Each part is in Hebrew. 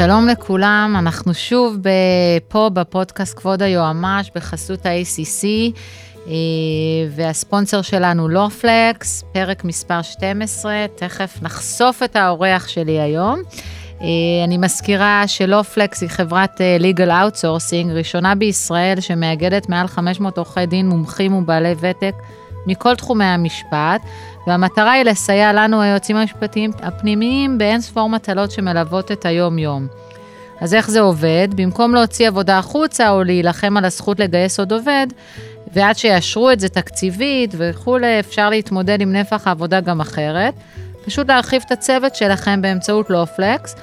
שלום לכולם, אנחנו שוב פה בפודקאסט כבוד היועמ"ש בחסות ה-ACC, אה, והספונסר שלנו לופלקס, פרק מספר 12, תכף נחשוף את האורח שלי היום. אה, אני מזכירה שלופלקס היא חברת אה, legal outsourcing ראשונה בישראל שמאגדת מעל 500 עורכי דין מומחים ובעלי ותק מכל תחומי המשפט, והמטרה היא לסייע לנו, היועצים המשפטיים הפנימיים, באין ספור מטלות שמלוות את היום-יום. אז איך זה עובד? במקום להוציא עבודה החוצה או להילחם על הזכות לגייס עוד עובד, ועד שיאשרו את זה תקציבית וכולי, אפשר להתמודד עם נפח העבודה גם אחרת. פשוט להרחיב את הצוות שלכם באמצעות לופלקס,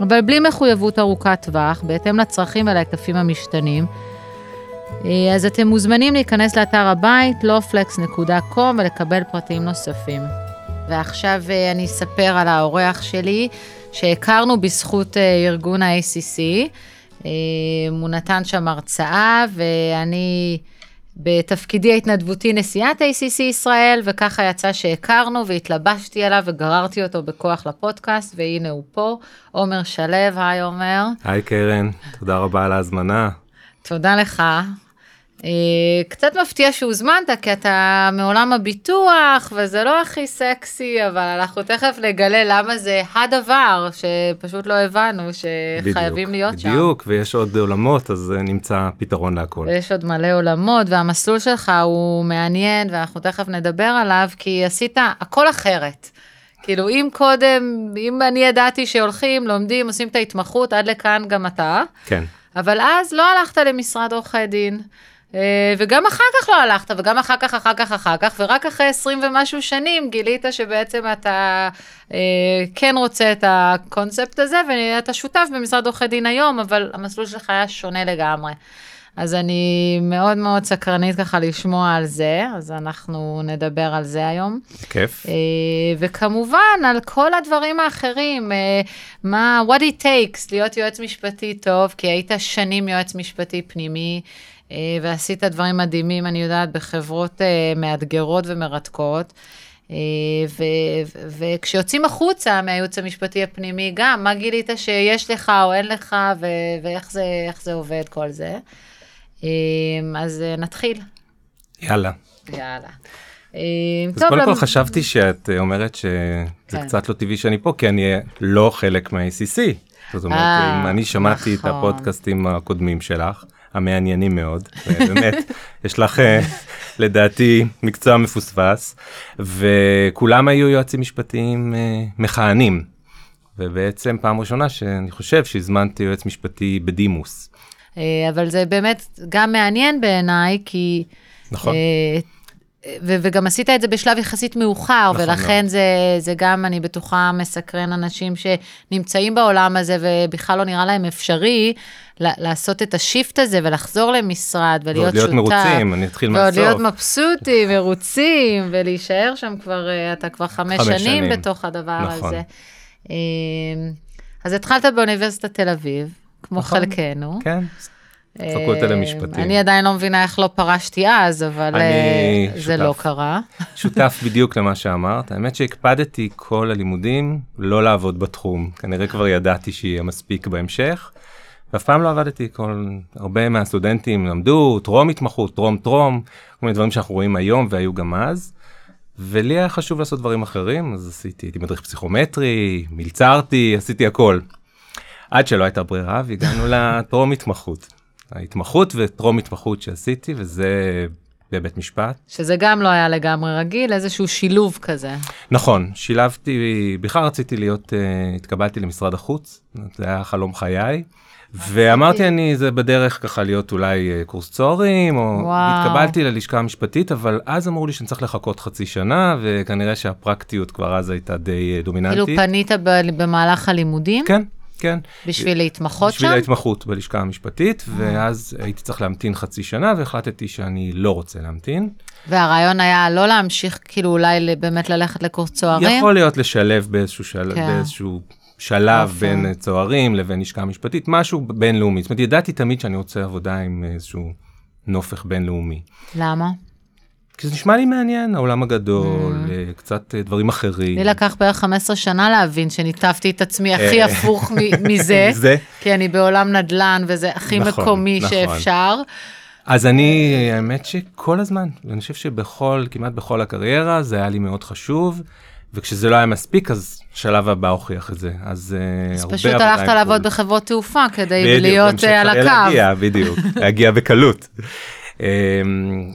אבל בלי מחויבות ארוכת טווח, בהתאם לצרכים ולהיקפים המשתנים. אה, אז אתם מוזמנים להיכנס לאתר הבית, lawflex.com, ולקבל פרטים נוספים. ועכשיו אה, אני אספר על האורח שלי, שהכרנו בזכות אה, ארגון ה-ACC. הוא נתן שם הרצאה, ואני בתפקידי ההתנדבותי נשיאת ACC ישראל, וככה יצא שהכרנו והתלבשתי עליו וגררתי אותו בכוח לפודקאסט, והנה הוא פה. עומר שלו, היי עומר. היי קרן, תודה רבה על ההזמנה. תודה לך. אה, קצת מפתיע שהוזמנת, כי אתה מעולם הביטוח, וזה לא הכי סקסי, אבל אנחנו תכף נגלה למה זה הדבר שפשוט לא הבנו שחייבים להיות בדיוק, שם. בדיוק, ויש עוד עולמות, אז נמצא פתרון להכל. ויש עוד מלא עולמות, והמסלול שלך הוא מעניין, ואנחנו תכף נדבר עליו, כי עשית הכל אחרת. כאילו, אם קודם, אם אני ידעתי שהולכים, לומדים, עושים את ההתמחות, עד לכאן גם אתה. כן. אבל אז לא הלכת למשרד עורכי דין. אה, וגם אחר כך לא הלכת, וגם אחר כך, אחר כך, אחר כך, ורק אחרי 20 ומשהו שנים גילית שבעצם אתה אה, כן רוצה את הקונספט הזה, ואתה שותף במשרד עורכי דין היום, אבל המסלול שלך היה שונה לגמרי. אז אני מאוד מאוד סקרנית ככה לשמוע על זה, אז אנחנו נדבר על זה היום. כיף. אה, וכמובן, על כל הדברים האחרים, מה, what it takes להיות יועץ משפטי טוב, כי היית שנים יועץ משפטי פנימי. אה, ועשית דברים מדהימים, אני יודעת, בחברות אה, מאתגרות ומרתקות. אה, וכשיוצאים החוצה מהייעוץ המשפטי הפנימי, גם, מה גילית שיש לך או אין לך, ואיך זה, זה עובד, כל זה. אז נתחיל. יאללה. יאללה. אז קודם כל חשבתי שאת אומרת שזה כן. קצת לא טבעי שאני פה, כי אני לא חלק מה-ACC. זאת אומרת, אם אני שמעתי את נכון. הפודקאסטים הקודמים שלך, המעניינים מאוד, באמת, יש לך אה, לדעתי מקצוע מפוספס, וכולם היו יועצים משפטיים אה, מכהנים, ובעצם פעם ראשונה שאני חושב שהזמנתי יועץ משפטי בדימוס. אה, אבל זה באמת גם מעניין בעיניי, כי... נכון. ו- וגם עשית את זה בשלב יחסית מאוחר, נכון ולכן זה, זה גם, אני בטוחה, מסקרן אנשים שנמצאים בעולם הזה ובכלל לא נראה להם אפשרי לעשות את השיפט הזה ולחזור למשרד ולהיות שותף. ועוד להיות מרוצים, אני אתחיל מהסוף. ועוד להיות מבסוטים, מרוצים, ולהישאר שם כבר, אה, אתה כבר חמש, חמש שנים, שנים בתוך הדבר נכון. הזה. אז התחלת באוניברסיטת תל אביב, כמו נכון, חלקנו. כן. פקולטה אה, למשפטים. אני עדיין לא מבינה איך לא פרשתי אז, אבל אה, זה שותף, לא קרה. שותף בדיוק למה שאמרת. האמת שהקפדתי כל הלימודים לא לעבוד בתחום. כנראה כבר ידעתי שיהיה מספיק בהמשך. ואף פעם לא עבדתי, כל, הרבה מהסטודנטים למדו טרום התמחות, טרום טרום, כל מיני דברים שאנחנו רואים היום והיו גם אז. ולי היה חשוב לעשות דברים אחרים, אז עשיתי, הייתי מדריך פסיכומטרי, מלצרתי, עשיתי הכל. עד שלא הייתה ברירה והגענו לטרום התמחות. ההתמחות וטרום התמחות שעשיתי, וזה בבית משפט. שזה גם לא היה לגמרי רגיל, איזשהו שילוב כזה. נכון, שילבתי, בכלל רציתי להיות, uh, התקבלתי למשרד החוץ, זה היה חלום חיי. ואמרתי אני זה בדרך ככה להיות אולי אה, קורס צוערים או וואו. התקבלתי ללשכה המשפטית אבל אז אמרו לי שאני צריך לחכות חצי שנה וכנראה שהפרקטיות כבר אז הייתה די אה, דומיננטית. כאילו פנית במהלך הלימודים? כן, כן. בשביל להתמחות בשביל שם? בשביל ההתמחות בלשכה המשפטית, mm. ואז הייתי צריך להמתין חצי שנה, והחלטתי שאני לא רוצה להמתין. והרעיון היה לא להמשיך, כאילו אולי באמת ללכת לקורס צוערים? יכול להיות לשלב באיזשהו, של... כן. באיזשהו שלב אוקיי. בין צוערים לבין לשכה משפטית, משהו בינלאומי. זאת אומרת, ידעתי תמיד שאני רוצה עבודה עם איזשהו נופך בינלאומי. למה? כי זה נשמע לי מעניין, העולם הגדול, אה, קצת אה, דברים אחרים. לי לקח בערך 15 שנה להבין שניתבתי את עצמי הכי הפוך מזה, זה? כי אני בעולם נדל"ן וזה הכי נכון, מקומי נכון. שאפשר. אז אני, האמת שכל הזמן, אני חושב שבכל, כמעט בכל הקריירה, זה היה לי מאוד חשוב, וכשזה לא היה מספיק, אז השלב הבא הוכיח את זה. אז אה, אז הרבה פשוט הלכת לעבוד חו"ל. בחברות תעופה כדי בדיוק, להיות אה, על הקו. להגיע, בדיוק, להגיע בקלות. אמ,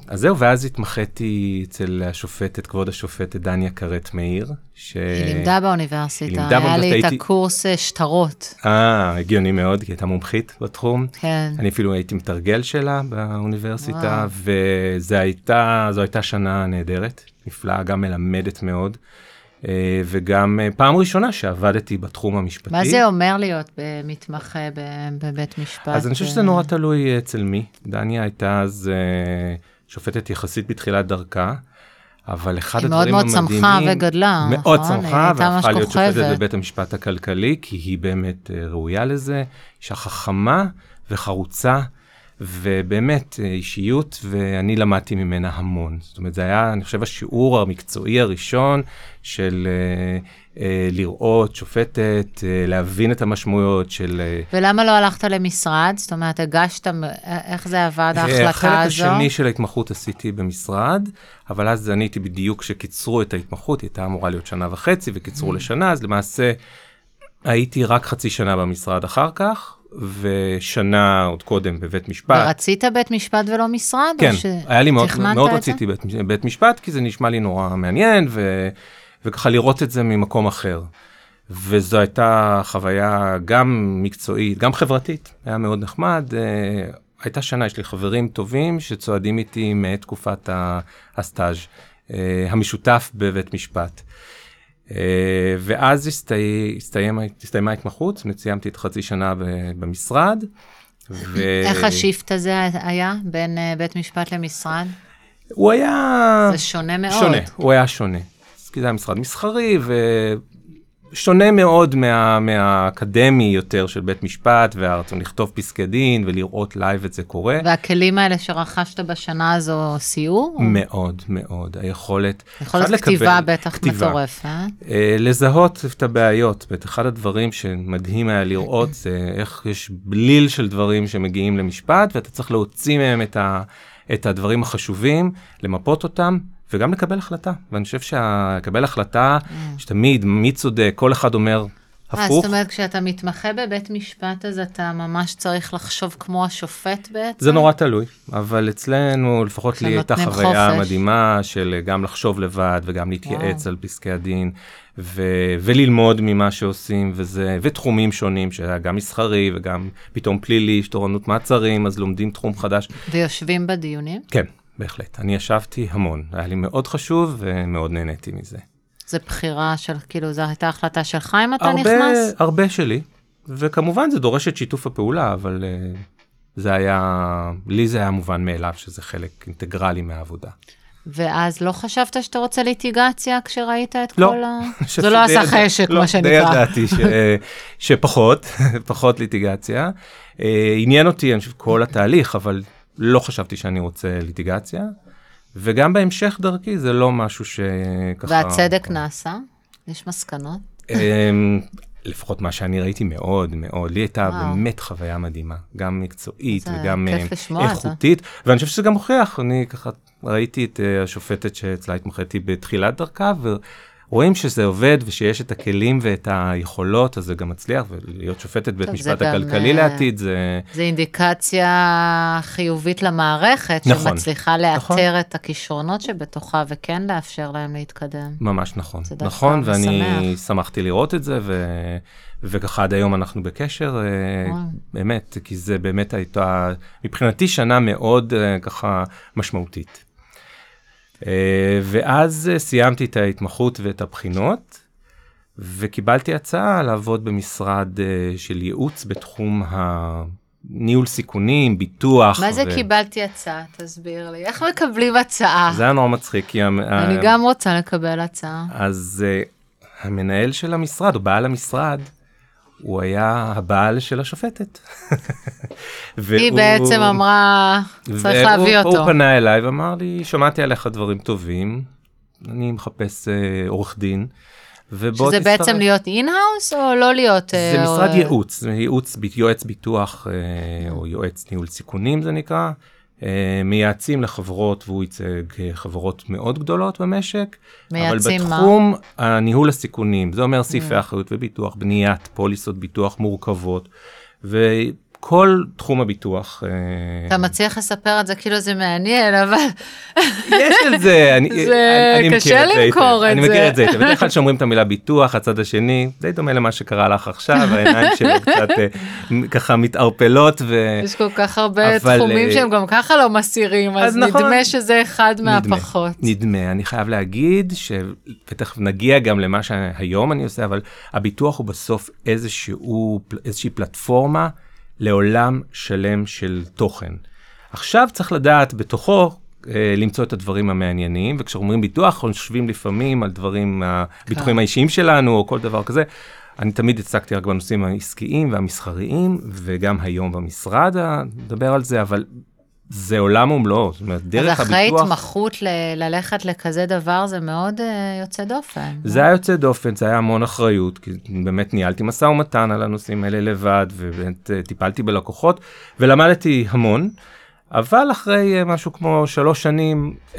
אז זהו, ואז התמחיתי אצל השופטת, כבוד השופטת דניה קרת מאיר. ש... היא לימדה באוניברסיטה, היא לימדה היה לי את הייתי- הקורס אה, שטרות. אה, הגיוני מאוד, כי היא הייתה מומחית בתחום. כן. אני אפילו הייתי מתרגל שלה באוניברסיטה. וזו הייתה, הייתה שנה נהדרת, נפלאה, גם מלמדת מאוד, וגם אה, פעם ראשונה שעבדתי בתחום המשפטי. מה זה אומר להיות מתמחה בבית משפט? אז אני חושב שזה אה, נורא תלוי אצל מי. דניה הייתה אז אה, שופטת יחסית בתחילת דרכה, אבל אחד היא מאוד הדברים מאוד המדהימים... צמחה וגדלה, מאוד נכון? צמחה, היא הייתה ממש והפכה להיות שופטת. בבית המשפט הכלכלי, כי היא באמת אה, ראויה לזה, אישה חכמה וחרוצה, ובאמת אה, אישיות, ואני למדתי ממנה המון. זאת אומרת, זה היה, אני חושב, השיעור המקצועי הראשון של אה, אה, לראות שופטת, אה, להבין את המשמעויות של... אה, ולמה לא הלכת למשרד? זאת אומרת, הגשת, מ- איך זה עבד, ההחלטה החלק הזו? השני של ההתמחות עשיתי במשרד, אבל אז אני הייתי בדיוק כשקיצרו את ההתמחות, היא הייתה אמורה להיות שנה וחצי וקיצרו Mm. לשנה, אז למעשה הייתי רק חצי שנה במשרד אחר כך, ושנה עוד קודם בבית משפט. ורצית בית משפט ולא משרד? כן, ש... היה לי מאוד, מאוד? רציתי בית, בית משפט, כי זה נשמע לי נורא מעניין, ו, וככה לראות את זה ממקום אחר. וזו הייתה חוויה גם מקצועית, גם חברתית, היה מאוד נחמד. אה, הייתה שנה, יש לי חברים טובים שצועדים איתי מתקופת הסטאז' אה, המשותף בבית משפט. אה, ואז הסתיים, הסתיים, הסתיימה ההתמחות, סיימתי את חצי שנה במשרד. ו... איך ה shift הזה היה בין אה, בית משפט למשרד? הוא היה... זה שונה מאוד. שונה, הוא היה שונה. כי זה היה משרד מסחרי ושונה מאוד מה, מהאקדמי יותר של בית משפט והרצון לכתוב פסקי דין ולראות live את זה קורה. והכלים האלה שרכשת בשנה הזו סייעו? מאוד מאוד, היכולת... יכולת כתיבה לקבל- בטח כתיבה. מטורף, אה? לזהות את הבעיות. אומרת, אחד הדברים שמדהים היה לראות זה איך יש בליל של דברים שמגיעים למשפט ואתה צריך להוציא מהם את, ה, את הדברים החשובים, למפות אותם וגם לקבל החלטה. ואני חושב שלקבל החלטה שתמיד מי צודק, כל אחד אומר אה, הפוך. זאת אומרת, כשאתה מתמחה בבית משפט, אז אתה ממש צריך לחשוב כמו השופט בעצם? זה נורא תלוי, אבל אצלנו, לפחות לי הייתה חוויה חופש. מדהימה של גם לחשוב לבד וגם להתייעץ על פסקי הדין ו- וללמוד ממה שעושים וזה, ותחומים שונים שהיה גם מסחרי וגם פתאום פלילי, יש תורנות מעצרים, אז לומדים תחום חדש. ויושבים בדיונים? כן, בהחלט. אני ישבתי המון, היה לי מאוד חשוב ומאוד נהניתי מזה. זה בחירה של, כאילו, זו הייתה החלטה שלך אם אתה הרבה, נכנס? הרבה שלי, וכמובן זה דורש את שיתוף הפעולה, אבל uh, זה היה, לי זה היה מובן מאליו שזה חלק אינטגרלי מהעבודה. ואז לא חשבת שאתה רוצה ליטיגציה כשראית את לא. כל ה... זה לא עשה חשק, לא, מה די שנקרא. ידעתי ש, שפחות, פחות ליטיגציה. אה, עניין אותי, אני חושב, כל התהליך, אבל לא חשבתי שאני רוצה ליטיגציה. וגם בהמשך דרכי זה לא משהו שככה... והצדק נעשה? יש מסקנות? אמ, לפחות מה שאני ראיתי מאוד מאוד, לי הייתה וואו. באמת חוויה מדהימה, גם מקצועית וגם לשמוע את זה. איכותית, ואני חושב שזה גם מוכיח, אני ככה ראיתי את אה, השופטת שאצלה התמחיתי בתחילת דרכה, ורואים שזה עובד ושיש את הכלים ואת היכולות, אז זה גם מצליח, ולהיות שופטת בית זה משפט גם, הכלכלי אה, לעתיד, זה... זו אינדיקציה חיובית למערכת, נכון, שמצליחה לאתר נכון. את הכישרונות שבתוכה וכן לאפשר להם להתקדם. ממש נכון, זה דווקא נכון, ואני משמח. שמחתי לראות את זה, ו... וככה עד היום אנחנו בקשר, אה, וואו. באמת, כי זה באמת הייתה, מבחינתי שנה מאוד אה, ככה משמעותית. אה, ואז אה, סיימתי את ההתמחות ואת הבחינות, וקיבלתי הצעה לעבוד במשרד אה, של ייעוץ בתחום הניהול סיכונים, ביטוח. מה זה ו- קיבלתי הצעה? תסביר לי. איך מקבלים הצעה? זה היה נורא מצחיק, כי... המ- אני גם רוצה לקבל הצעה. אז uh, המנהל של המשרד, או בעל המשרד, הוא היה הבעל של השופטת. היא בעצם אמרה, צריך להביא אותו. הוא פנה אליי ואמר לי, שמעתי עליך דברים טובים, אני מחפש אה, עורך דין. ובוא תצטרף. שזה תסתרף. בעצם להיות in-house או לא להיות... זה אה, משרד או... ייעוץ, ייעוץ, יועץ ביטוח אה, או יועץ ניהול סיכונים זה נקרא. אה, מייעצים לחברות והוא ייצג חברות מאוד גדולות במשק. מייעצים מה? אבל בתחום הניהול הסיכונים, זה אומר סעיפי אממ. אחריות וביטוח, בניית פוליסות ביטוח מורכבות. כל תחום הביטוח. אה, אתה מצליח לספר את זה כאילו זה מעניין, אבל... יש את זה, אני, זה אני, אני קשה למכור את זה. אני מכיר את זה, בדרך כלל שאומרים את המילה ביטוח, הצד השני, די דומה למה שקרה לך עכשיו, העיניים שלו קצת אה, ככה מתערפלות. ו... יש כל כך הרבה אבל, תחומים אה, שהם גם ככה לא מסתירים, אז, אז נכון, נדמה שזה אחד נדמה, מהפחות. נדמה, אני חייב להגיד, ותכף נגיע גם למה שהיום אני עושה, אבל הביטוח הוא בסוף איזשהו, איזושהי פלטפורמה. לעולם שלם של תוכן. עכשיו צריך לדעת בתוכו אה, למצוא את הדברים המעניינים, וכשאומרים ביטוח, חושבים לפעמים על דברים, הביטוחים האישיים שלנו, או כל דבר כזה. אני תמיד הצגתי רק בנושאים העסקיים והמסחריים, וגם היום במשרד נדבר על זה, אבל זה עולם ומלואו, זאת אומרת, דרך הביטוח... אז אחרי התמחות ל- ללכת לכזה דבר, זה מאוד uh, יוצא דופן. זה היה יוצא דופן, זה היה המון אחריות, כי באמת ניהלתי משא ומתן על הנושאים האלה לבד, ובאמת uh, טיפלתי בלקוחות, ולמדתי המון, אבל אחרי uh, משהו כמו שלוש שנים, uh,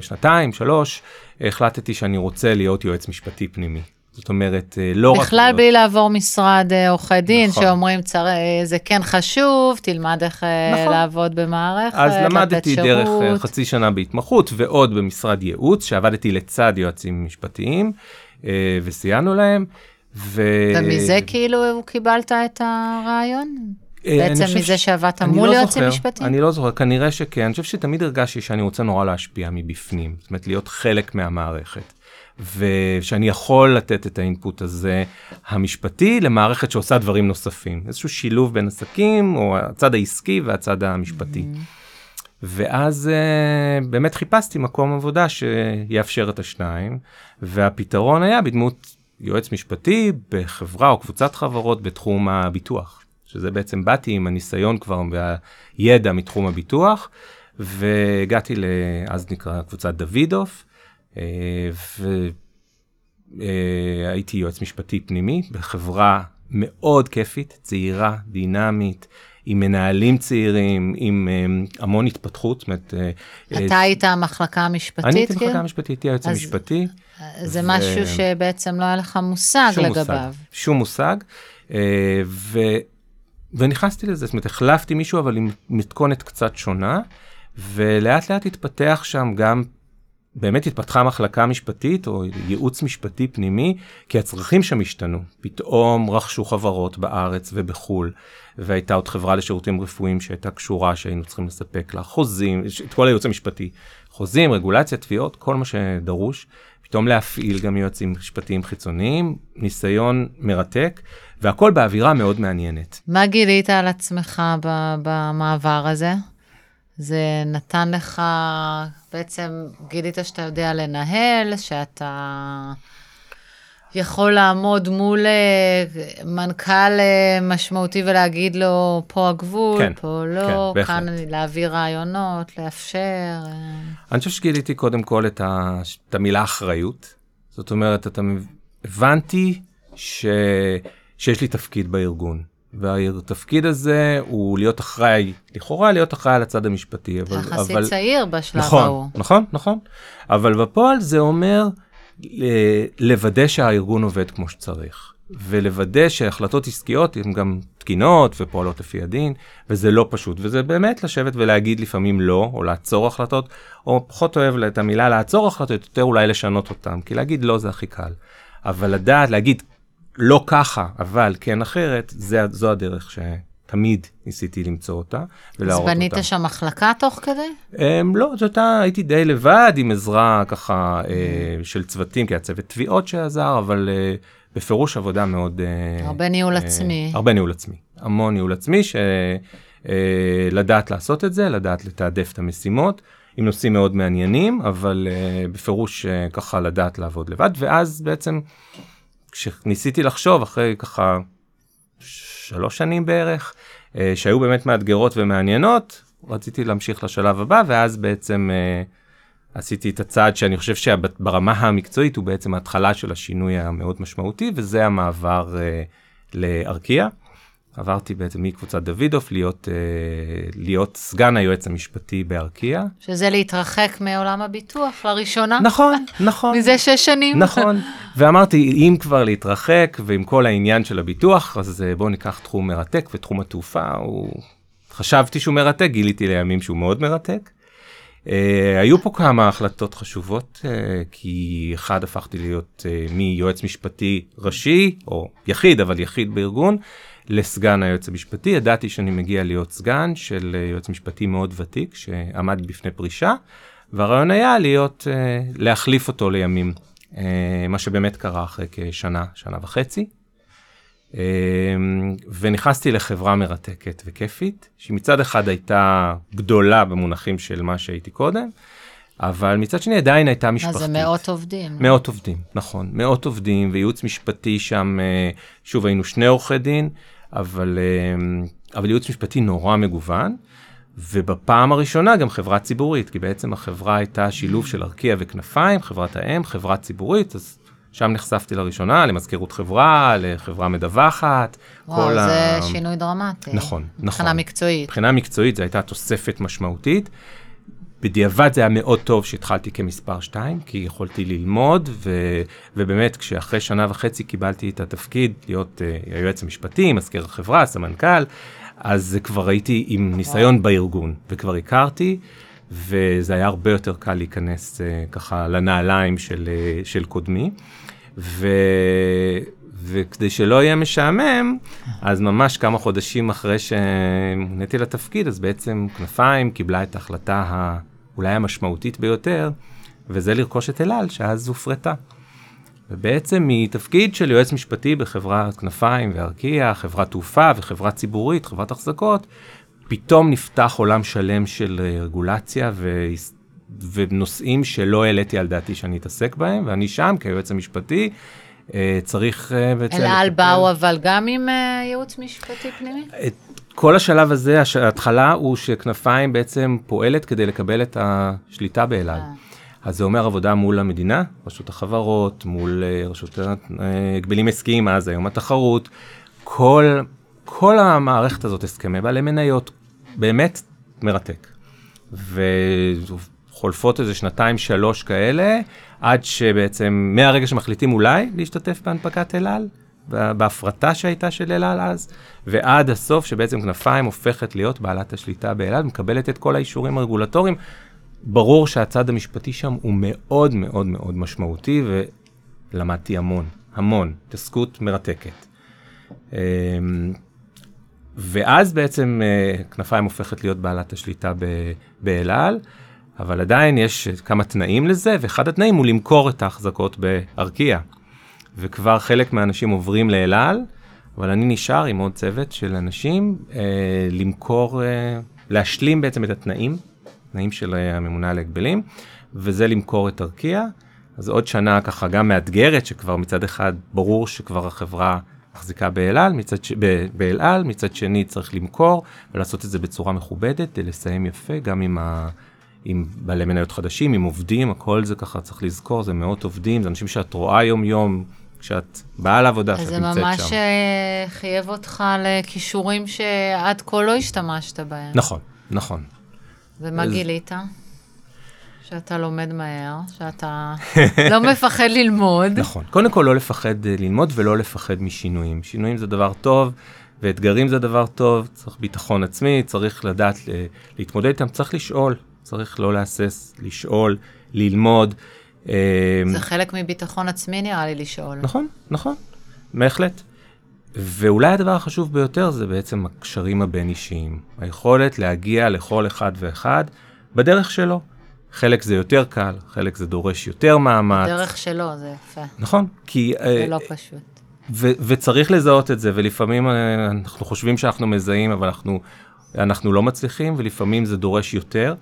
שנתיים, שלוש, החלטתי שאני רוצה להיות יועץ משפטי פנימי. זאת אומרת, אה, לא בכלל רק... בכלל בלי לעבור משרד אה, עורכי דין, נכון. שאומרים, צר... אה, זה כן חשוב, תלמד איך נכון. לעבוד במערכת, אז למדתי דרך חצי שנה בהתמחות, ועוד במשרד ייעוץ, שעבדתי לצד יועצים משפטיים, וסייענו להם. ו... ומזה כאילו קיבלת את הרעיון? בעצם מזה שעבדת מול לא יועצים משפטיים? אני לא זוכר, כנראה שכן. אני חושב שתמיד הרגשתי שאני רוצה נורא להשפיע מבפנים, זאת אומרת, להיות חלק מהמערכת. ושאני יכול לתת את האינפוט הזה המשפטי למערכת שעושה דברים נוספים. איזשהו שילוב בין עסקים, או הצד העסקי והצד המשפטי. Mm-hmm. ואז uh, באמת חיפשתי מקום עבודה שיאפשר את השניים, והפתרון היה בדמות יועץ משפטי בחברה או קבוצת חברות בתחום הביטוח, שזה בעצם באתי עם הניסיון כבר והידע מתחום הביטוח, והגעתי לאז נקרא קבוצת דוידוף, אה, והייתי יועץ משפטי פנימי בחברה מאוד כיפית, צעירה, דינמית. עם מנהלים צעירים, עם um, המון התפתחות. זאת אומרת, אה, אתה היית המחלקה המשפטית? אני הייתי המחלקה המשפטית, הייתי היועץ המשפטי. זה ו... משהו שבעצם לא היה לך מושג שום לגביו. מושג, שום מושג. ו... ונכנסתי לזה, זאת אומרת, החלפתי מישהו, אבל עם מתכונת קצת שונה, ולאט לאט התפתח שם גם באמת התפתחה מחלקה משפטית או ייעוץ משפטי פנימי, כי הצרכים שם השתנו. פתאום רכשו חברות בארץ ובחו"ל, והייתה עוד חברה לשירותים רפואיים שהייתה קשורה, שהיינו צריכים לספק לה חוזים, את כל הייעוץ המשפטי, חוזים, רגולציה, תביעות, כל מה שדרוש. פתאום להפעיל גם יועצים משפטיים חיצוניים, ניסיון מרתק, והכל באווירה מאוד מעניינת. מה גילית על עצמך במעבר הזה? זה נתן לך, בעצם גילית שאתה יודע לנהל, שאתה יכול לעמוד מול אה, מנכ"ל אה, משמעותי ולהגיד לו, פה הגבול, כן, פה לא, כן, כאן בהחלט. להעביר רעיונות, לאפשר. אה. אני חושב שגיליתי קודם כל את, ה, את המילה אחריות. זאת אומרת, אתה הבנתי ש, שיש לי תפקיד בארגון. והתפקיד הזה הוא להיות אחראי, לכאורה להיות אחראי על הצד המשפטי. אבל, יחסית אבל... צעיר בשלב נכון, ההוא. נכון, נכון. אבל בפועל זה אומר לוודא שהארגון עובד כמו שצריך. ולוודא שהחלטות עסקיות הן גם תקינות ופועלות לפי הדין, וזה לא פשוט, וזה באמת לשבת ולהגיד לפעמים לא, או לעצור החלטות, או פחות אוהב את המילה לעצור החלטות, יותר אולי לשנות אותן, כי להגיד לא זה הכי קל. אבל לדעת, להגיד לא ככה, אבל כן אחרת, זה, זו הדרך שתמיד ניסיתי למצוא אותה ולהראות אותה. אז בנית אותה. שם מחלקה תוך כדי? Um, לא, זאת הייתה, הייתי די לבד עם עזרה ככה uh, של צוותים, כי היה צוות תביעות שעזר, אבל uh, בפירוש עבודה מאוד... Uh, הרבה ניהול uh, עצמי. הרבה ניהול עצמי, המון ניהול עצמי, שלדעת uh, לעשות את זה, לדעת לתעדף את המשימות. עם נושאים מאוד מעניינים, אבל uh, בפירוש uh, ככה לדעת לעבוד לבד, ואז בעצם כשניסיתי לחשוב אחרי ככה שלוש שנים בערך, אה, שהיו באמת מאתגרות ומעניינות, רציתי להמשיך לשלב הבא, ואז בעצם אה, עשיתי את הצעד שאני חושב שברמה המקצועית הוא בעצם ההתחלה של השינוי המאוד משמעותי, וזה המעבר אה, לארקיע. עברתי בעצם מקבוצת דוידוף להיות, אה, להיות סגן היועץ המשפטי בארקיע. שזה להתרחק מעולם הביטוח לראשונה. נכון, נכון. מזה שש שנים. נכון. ואמרתי, אם כבר להתרחק ועם כל העניין של הביטוח, אז אה, בואו ניקח תחום מרתק, ותחום התעופה הוא... חשבתי שהוא מרתק, גיליתי לימים שהוא מאוד מרתק. Uh, היו פה כמה החלטות חשובות, uh, כי אחד הפכתי להיות uh, מיועץ משפטי ראשי, או יחיד, אבל יחיד בארגון, לסגן היועץ המשפטי. ידעתי שאני מגיע להיות סגן של uh, יועץ משפטי מאוד ותיק, שעמד בפני פרישה, והרעיון היה להיות, uh, להחליף אותו לימים, uh, מה שבאמת קרה אחרי כשנה, שנה וחצי. אמ, ונכנסתי לחברה מרתקת וכיפית, שמצד אחד הייתה גדולה במונחים של מה שהייתי קודם, אבל מצד שני עדיין הייתה משפחתית. מה זה מאות עובדים? מאות עובדים, נכון. מאות עובדים וייעוץ משפטי שם, אה, שוב היינו שני עורכי דין, אבל, אה, אבל ייעוץ משפטי נורא מגוון. ובפעם הראשונה גם חברה ציבורית, כי בעצם החברה הייתה שילוב של ארקיע וכנפיים, חברת האם, חברה ציבורית, אז שם נחשפתי לראשונה למזכירות חברה, לחברה מדווחת. וואו, זה ה... שינוי דרמטי. נכון, נכון. מבחינה מקצועית. מבחינה מקצועית זו הייתה תוספת משמעותית. בדיעבד זה היה מאוד טוב שהתחלתי כמספר 2, כי יכולתי ללמוד, ו, ובאמת כשאחרי שנה וחצי קיבלתי את התפקיד להיות uh, היועץ המשפטי, מזכיר החברה, סמנכ"ל, אז כבר הייתי עם ניסיון. בארגון, וכבר הכרתי, וזה היה הרבה יותר קל להיכנס uh, ככה לנעליים של, uh, של קודמי. ו... וכדי שלא יהיה משעמם, אז ממש כמה חודשים אחרי שמוניתי לתפקיד, אז בעצם כנפיים קיבלה את ההחלטה אולי המשמעותית ביותר, וזה לרכוש את אלעל, שאז הופרטה. ובעצם מתפקיד של יועץ משפטי בחברת כנפיים וארקיע, חברת תעופה וחברה ציבורית, חברת החזקות, פתאום נפתח עולם שלם של רגולציה ו... ונושאים שלא העליתי על דעתי שאני אתעסק בהם, ואני שם כיועץ המשפטי. אה, צריך אה, בעצם... אל על באו אבל גם עם אה, ייעוץ משפטי פנימי? כל השלב הזה, ההתחלה הוא שכנפיים בעצם פועלת כדי לקבל את השליטה באל על. אז זה אומר עבודה מול המדינה, רשות החברות, מול רשות הגבלים עסקיים, אז היום התחרות, כל, כל המערכת הזאת, הסכמי בעלי מניות, באמת מרתק. וחולפות איזה שנתיים, שלוש כאלה, עד שבעצם מהרגע שמחליטים אולי להשתתף בהנפקת אל על, בהפרטה שהייתה של אל על אז, ועד הסוף שבעצם כנפיים הופכת להיות בעלת השליטה באל על, מקבלת את כל האישורים הרגולטוריים. ברור שהצד המשפטי שם הוא מאוד מאוד מאוד משמעותי, ולמדתי המון, המון, התעסקות מרתקת. אמ, ואז בעצם אה, כנפיים הופכת להיות בעלת השליטה באל על. אבל עדיין יש כמה תנאים לזה, ואחד התנאים הוא למכור את ההחזקות בארקיע. וכבר חלק מהאנשים עוברים לאל על, אבל אני נשאר עם עוד צוות של אנשים אה, למכור, אה, להשלים בעצם את התנאים, תנאים של אה, הממונה על ההגבלים, וזה למכור את ארקיע. אז עוד שנה ככה גם מאתגרת, שכבר מצד אחד ברור שכבר החברה מחזיקה באל על, מצד, ש... באל על, מצד שני צריך למכור ולעשות את זה בצורה מכובדת, לסיים יפה גם עם ה... עם בעלי מניות חדשים, עם עובדים, הכל זה ככה צריך לזכור, זה מאות עובדים, זה אנשים שאת רואה יום-יום כשאת באה לעבודה, שאת נמצאת שם. זה ממש אה, חייב אותך לכישורים שעד כה לא השתמשת בהם. נכון, נכון. ומה אז... גילית? שאתה לומד מהר, שאתה לא מפחד ללמוד. נכון. קודם כל, לא לפחד אה, ללמוד ולא לפחד משינויים. שינויים זה דבר טוב, ואתגרים זה דבר טוב, צריך ביטחון עצמי, צריך לדעת אה, להתמודד איתם, צריך לשאול. צריך לא להסס, לשאול, ללמוד. אה, זה חלק מביטחון עצמי נראה לי לשאול. נכון, נכון, בהחלט. ואולי הדבר החשוב ביותר זה בעצם הקשרים הבין-אישיים. היכולת להגיע לכל אחד ואחד בדרך שלו. חלק זה יותר קל, חלק זה דורש יותר מאמץ. דרך שלו, זה יפה. נכון, כי... זה uh, לא פשוט. ו- וצריך לזהות את זה, ולפעמים uh, אנחנו חושבים שאנחנו מזהים, אבל אנחנו, אנחנו לא מצליחים, ולפעמים זה דורש יותר.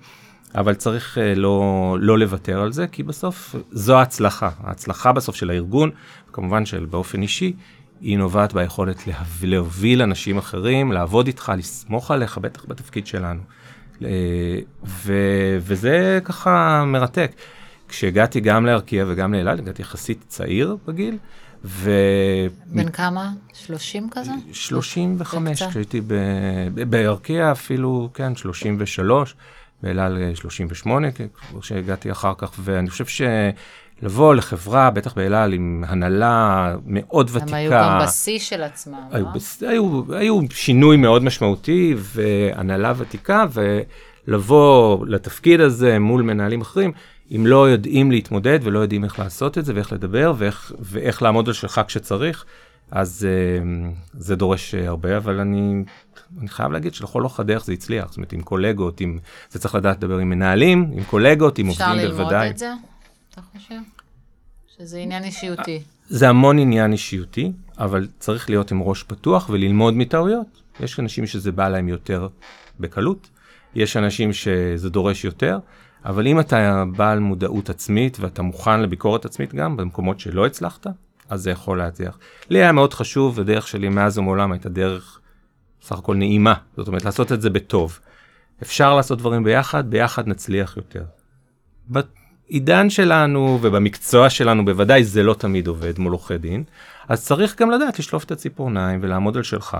אבל צריך uh, לא, לא לוותר על זה, כי בסוף זו ההצלחה. ההצלחה בסוף של הארגון, כמובן של באופן אישי, היא נובעת ביכולת להוביל אנשים אחרים, לעבוד איתך, לסמוך עליך, בטח בתפקיד שלנו. ו, וזה ככה מרתק. כשהגעתי גם לארקיע וגם לאלעד, הגעתי יחסית צעיר בגיל, ו... בן כמה? 30 כזה? 35, כשהייתי בארקיע אפילו, כן, 33, באלעל 38, כשהגעתי אחר כך, ואני חושב ש... לבוא לחברה, בטח באלעל, עם הנהלה מאוד ותיקה. הם היו גם בשיא של עצמם, היו, לא? בס... היו, היו שינוי מאוד משמעותי, והנהלה ותיקה, ולבוא לתפקיד הזה מול מנהלים אחרים, אם לא יודעים להתמודד ולא יודעים איך לעשות את זה ואיך לדבר ואיך, ואיך לעמוד על שלך כשצריך, אז uh, זה דורש uh, הרבה, אבל אני, אני חייב להגיד שלכל אורך הדרך זה הצליח, זאת אומרת, עם קולגות, עם, זה צריך לדעת לדבר עם מנהלים, עם קולגות, עם עובדים בוודאי. אפשר ללמוד את זה, אתה חושב? שזה עניין אישיותי. זה המון עניין אישיותי, אבל צריך להיות עם ראש פתוח וללמוד מטעויות. יש אנשים שזה בא להם יותר בקלות, יש אנשים שזה דורש יותר. אבל אם אתה בעל מודעות עצמית ואתה מוכן לביקורת עצמית גם במקומות שלא הצלחת, אז זה יכול להצליח. לי היה מאוד חשוב, הדרך שלי מאז ומעולם הייתה דרך סך הכל נעימה, זאת אומרת לעשות את זה בטוב. אפשר לעשות דברים ביחד, ביחד נצליח יותר. בעידן שלנו ובמקצוע שלנו בוודאי זה לא תמיד עובד מול עורכי דין, אז צריך גם לדעת לשלוף את הציפורניים ולעמוד על שלך,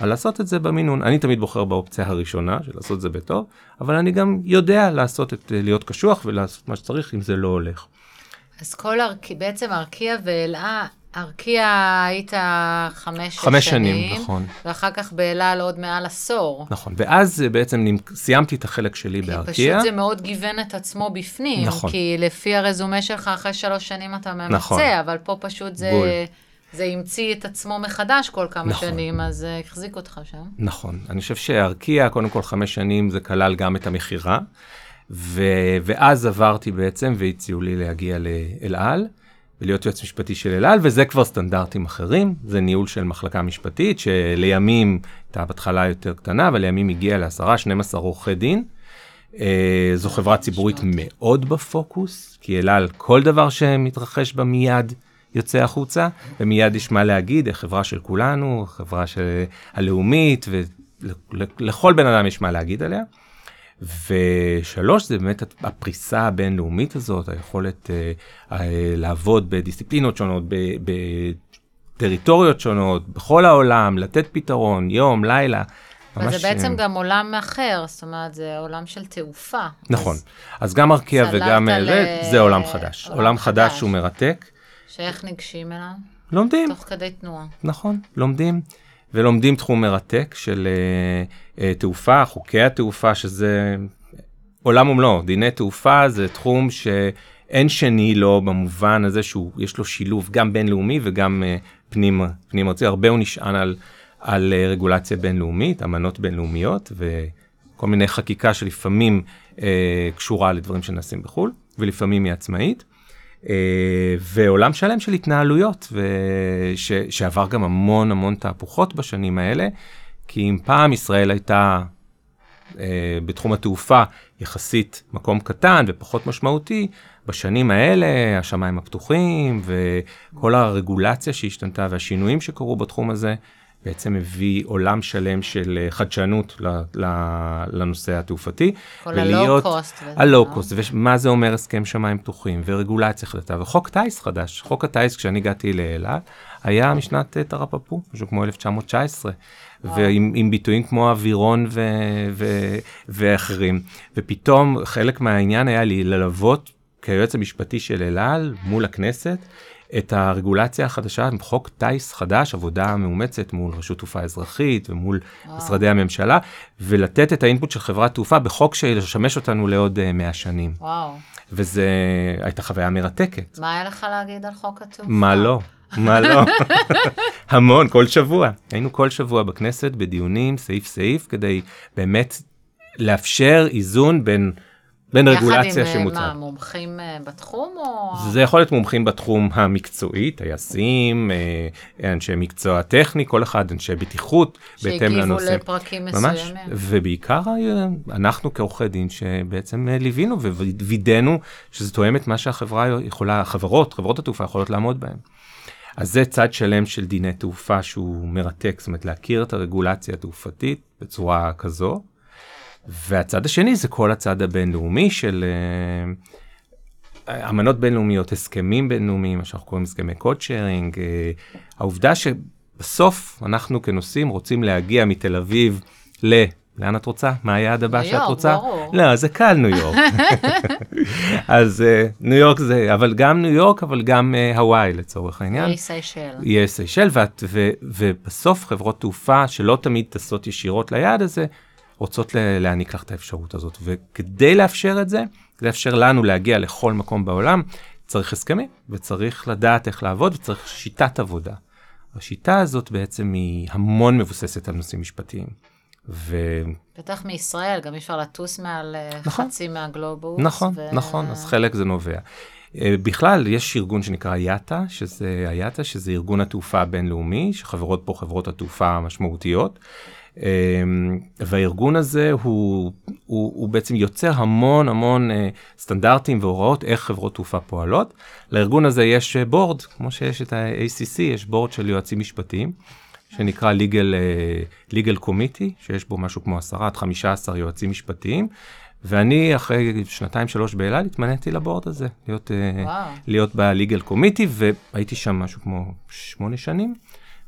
על לעשות את זה במינון. אני תמיד בוחר באופציה הראשונה של לעשות את זה בטוב, אבל אני גם יודע לעשות את, להיות קשוח ולעשות מה שצריך אם זה לא הולך. אז כל, ארק... בעצם ארקיע ואלעה, ארקיע היית חמש, חמש שנים, שנים, נכון. ואחר כך באלעל עוד מעל עשור. נכון, ואז בעצם סיימתי את החלק שלי בארקיע. כי פשוט זה מאוד גיוון את עצמו בפנים. נכון. כי לפי הרזומה שלך, אחרי שלוש שנים אתה ממצה, נכון. אבל פה פשוט זה... בול. זה המציא את עצמו מחדש כל כמה נכון. שנים, אז uh, החזיק אותך שם. נכון. אני חושב שארקיע, קודם כל חמש שנים, זה כלל גם את המכירה, ו... ואז עברתי בעצם, והציעו לי להגיע לאל על. ולהיות יועץ משפטי של אל על, וזה כבר סטנדרטים אחרים, זה ניהול של מחלקה משפטית, שלימים הייתה בהתחלה יותר קטנה, אבל לימים הגיעה לעשרה, 12 עורכי דין. אה, זו חברה ציבורית מאוד בפוקוס, כי אל על, כל דבר שמתרחש בה מיד יוצא החוצה, ומיד יש מה להגיד, חברה של כולנו, חברה של הלאומית, ולכל בן אדם יש מה להגיד עליה. ושלוש זה באמת הפריסה הבינלאומית הזאת, היכולת uh, uh, לעבוד בדיסציפלינות שונות, בטריטוריות שונות, בכל העולם, לתת פתרון, יום, לילה. וזה בעצם uh, גם עולם אחר, זאת אומרת, זה עולם של תעופה. נכון, אז, אז גם ארקיע וגם רד, זה עולם חדש. עולם, עולם חדש חדש הוא מרתק. שאיך ניגשים אליו? לומדים. תוך כדי תנועה. נכון, לומדים. ולומדים תחום מרתק של uh, uh, תעופה, חוקי התעופה, שזה עולם ומלואו. דיני תעופה זה תחום שאין שני לו במובן הזה שהוא, יש לו שילוב גם בינלאומי וגם פנים, פנים ארצי. הרבה הוא נשען על, על רגולציה בינלאומית, אמנות בינלאומיות וכל מיני חקיקה שלפעמים uh, קשורה לדברים שנעשים בחו"ל, ולפעמים היא עצמאית. אה, ועולם שלם של התנהלויות, וש, שעבר גם המון המון תהפוכות בשנים האלה, כי אם פעם ישראל הייתה אה, בתחום התעופה יחסית מקום קטן ופחות משמעותי, בשנים האלה השמיים הפתוחים וכל הרגולציה שהשתנתה והשינויים שקרו בתחום הזה, בעצם הביא עולם שלם של אה, חדשנות לנושא התעופתי. כל הלואו-קוסט. הלואו-קוסט, ומה זה אומר הסכם שמיים פתוחים, ורגולציה חדשה, וחוק טיס חדש. חוק הטיס, כשאני הגעתי לאילת, היה משנת אה, תרפפו, משהו כמו 1919, ועם ביטויים כמו אווירון ו, ו, ואחרים. ופתאום חלק מהעניין היה לי ללוות כיועץ המשפטי של אלעל מול הכנסת. את הרגולציה החדשה, חוק טיס חדש, עבודה מאומצת מול רשות תעופה אזרחית ומול וואו. משרדי הממשלה, ולתת את האינפוט של חברת תעופה בחוק שישמש אותנו לעוד uh, אה, 100 שנים. וואו. וזה הייתה חוויה מרתקת. מה היה לך להגיד על חוק התעופה? מה לא? מה לא? המון, כל שבוע. היינו כל שבוע בכנסת בדיונים, סעיף סעיף, כדי באמת לאפשר איזון בין בין רגולציה שמוצעת. יחד עם מה, מומחים אה, בתחום או... זה יכול להיות מומחים בתחום המקצועי, טייסים, אה, אנשי מקצוע טכני, כל אחד אנשי בטיחות, בהתאם לנושא. שהגיבו לפרקים מסוימים. ממש, ובעיקר אה, אנחנו כעורכי דין שבעצם ליווינו ווידאנו שזה תואם את מה שהחברה יכולה, החברות, חברות התעופה יכולות לעמוד בהן. אז זה צד שלם של דיני תעופה שהוא מרתק, זאת אומרת להכיר את הרגולציה התעופתית בצורה כזו. והצד השני זה כל הצד הבינלאומי של אה, אמנות בינלאומיות, הסכמים בינלאומיים, מה שאנחנו קוראים הסכמי קוד שירינג, אה, העובדה שבסוף אנחנו כנוסעים רוצים להגיע מתל אביב ל... לאן את רוצה? מה היעד הבא שאת רוצה? ניו יורק, ברור. לא, זה קל ניו יורק. אז uh, ניו יורק זה, אבל גם ניו יורק, אבל גם uh, הוואי לצורך העניין. איי סיישל. יהיה סיישל, ובסוף חברות תעופה שלא תמיד טסות ישירות ליעד הזה, רוצות להעניק לך את האפשרות הזאת. וכדי לאפשר את זה, כדי לאפשר לנו להגיע לכל מקום בעולם, צריך הסכמים, וצריך לדעת איך לעבוד, וצריך שיטת עבודה. השיטה הזאת בעצם היא המון מבוססת על נושאים משפטיים. ו... בטח מישראל, גם אי אפשר לטוס מעל אה, נכון. חצי מהגלובוס. נכון, ו- נכון, אז חלק זה נובע. אה, בכלל, יש ארגון שנקרא יאטה, שזה היאטה, שזה ארגון התעופה הבינלאומי, שחברות פה חברות התעופה המשמעותיות. אה, והארגון הזה הוא, הוא, הוא בעצם יוצר המון המון אה, סטנדרטים והוראות איך חברות תעופה פועלות. לארגון הזה יש בורד, כמו שיש את ה-ACC, יש בורד של יועצים משפטיים. שנקרא legal, אה, legal committee, שיש בו משהו כמו 10 עד 15 יועצים משפטיים, ואני אחרי שנתיים שלוש באלעד התמניתי לבורד הזה, להיות, אה, וואו. להיות ב-legal committee, והייתי שם משהו כמו שמונה שנים,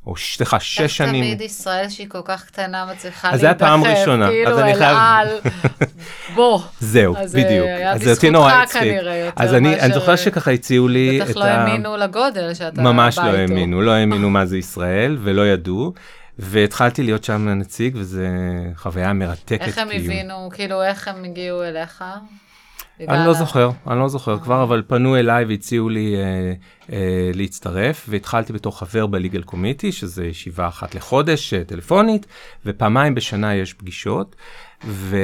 או סליחה, שש איך שנים. תמיד ישראל שהיא כל כך קטנה מצליחה אז זה היה פעם ראשונה, כאילו אל על, בוא. זהו, אז, אה, בדיוק. אז זה אותי בזכותך נורא הצחיק. אז אני, אני זוכר שככה הציעו לי בטח את לא ה... האמינו לגודל שאתה ממש בא לא איתו. האמינו, לא האמינו מה זה ישראל ולא ידעו. והתחלתי להיות שם נציג וזו חוויה מרתקת. איך הם כאילו. הבינו, כאילו, איך הם הגיעו אליך? אני לא זוכר, אני לא זוכר כבר, אבל פנו אליי והציעו לי אה, אה, להצטרף, והתחלתי בתור חבר בליגל קומיטי, שזה ישיבה אחת לחודש אה, טלפונית, ופעמיים בשנה יש פגישות, ו...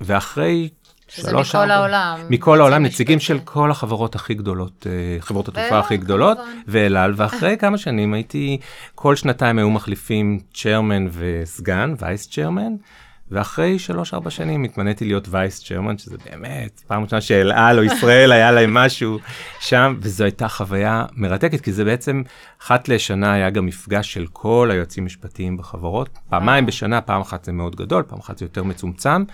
ואחרי שזה שלוש, מכל ארבע- העולם. מכל העולם, נציגים. של כל החברות הכי גדולות, אה, חברות התעופה הכי גדולות, כמובן. ואל על, ואחרי כמה שנים הייתי, כל שנתיים היו מחליפים צ'רמן וסגן, וייס צ'רמן, ואחרי שלוש-ארבע שנים התמניתי להיות וייס צ'רמן, שזה באמת פעם ראשונה שאל על או ישראל היה להם משהו שם, וזו הייתה חוויה מרתקת, כי זה בעצם, אחת לשנה היה גם מפגש של כל היועצים המשפטיים בחברות, פעמיים בשנה, פעם אחת זה מאוד גדול, פעם אחת זה יותר מצומצם.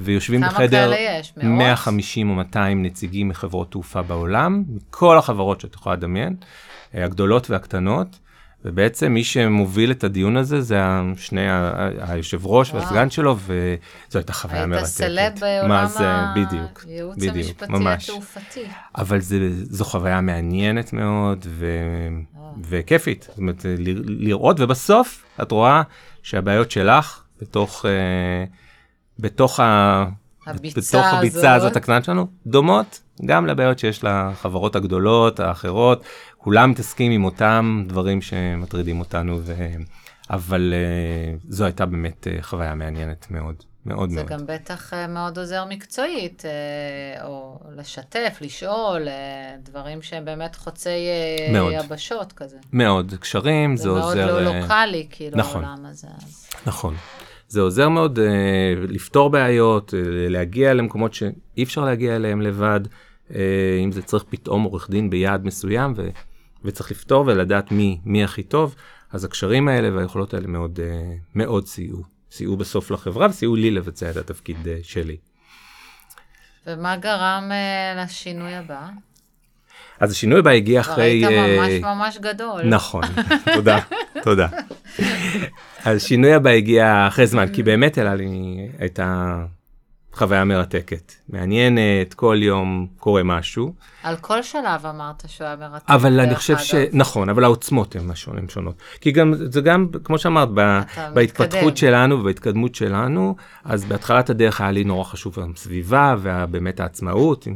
ויושבים כמה בחדר יש? מאות? 150 או 200 נציגים מחברות תעופה בעולם, מכל החברות שאת יכולה לדמיין, הגדולות והקטנות, ובעצם מי שמוביל את הדיון הזה זה שני, היושב ראש וואו. והסגן שלו, וזו הייתה חוויה היית מרתקת. סלב בעולם מה זה, בדיוק, הייעוץ בדיוק, המשפטי ממש. התעופתי. אבל זה, זו חוויה מעניינת מאוד ו... וכיפית, זאת אומרת, ל- לראות, ובסוף את רואה שהבעיות שלך בתוך, אה, בתוך, ה... הביצה בתוך הביצה הזאת. הזאת הקטנה שלנו, דומות גם לבעיות שיש לחברות הגדולות, האחרות, כולם מתעסקים עם אותם דברים שמטרידים אותנו, ו... אבל אה, זו הייתה באמת אה, חוויה מעניינת מאוד, מאוד זה מאוד. גם בטח אה, מאוד עוזר מקצועית, או לשתף, לשאול, דברים שהם באמת חוצי מאוד. יבשות כזה. מאוד, קשרים, זה, זה מאוד עוזר... לא אה, לוקאלי, כאילו, נכון. העולם הזה. אז- נכון. זה עוזר מאוד uh, לפתור בעיות, uh, להגיע למקומות שאי אפשר להגיע אליהם לבד, uh, אם זה צריך פתאום עורך דין ביעד מסוים ו, וצריך לפתור ולדעת מי, מי הכי טוב, אז הקשרים האלה והיכולות האלה מאוד, uh, מאוד סייעו. סייעו בסוף לחברה וסייעו לי לבצע את התפקיד uh, שלי. ומה גרם אה, לשינוי הבא? אז השינוי הבא הגיע כבר אחרי... היית ממש אה, ממש גדול. נכון, תודה, תודה. השינוי הבא הגיע אחרי זמן, כי באמת אלה לי הייתה חוויה מרתקת, מעניינת, כל יום קורה משהו, על כל שלב אמרת שהוא היה מרתק. אבל אני חושב אגב. ש... נכון, אבל העוצמות הן הן שונות. כי גם, זה גם, כמו שאמרת, ב... בהתפתחות מתקדם. שלנו ובהתקדמות שלנו, אז בהתחלת הדרך היה לי נורא חשוב הסביבה ובאמת העצמאות,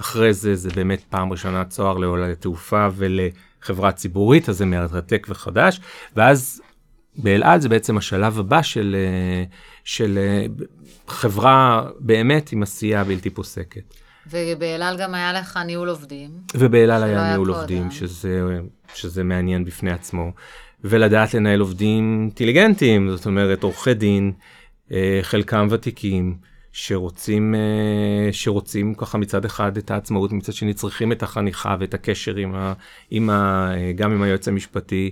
אחרי זה זה באמת פעם ראשונה צוהר לעולם התעופה ולחברה ציבורית, אז זה מרתק וחדש, ואז באל על זה בעצם השלב הבא של, אה, של אה, חברה באמת עם עשייה בלתי פוסקת. ובאלעל גם היה לך ניהול עובדים. ובאל על שלא היה היה ניהול קודם. עובדים, שזה, שזה מעניין בפני עצמו. ולדעת לנהל עובדים אינטליגנטים, זאת אומרת עורכי דין, אה, חלקם ותיקים, שרוצים, שרוצים ככה מצד אחד את העצמאות, מצד שני צריכים את החניכה ואת הקשר עם ה, עם ה, גם עם היועץ המשפטי.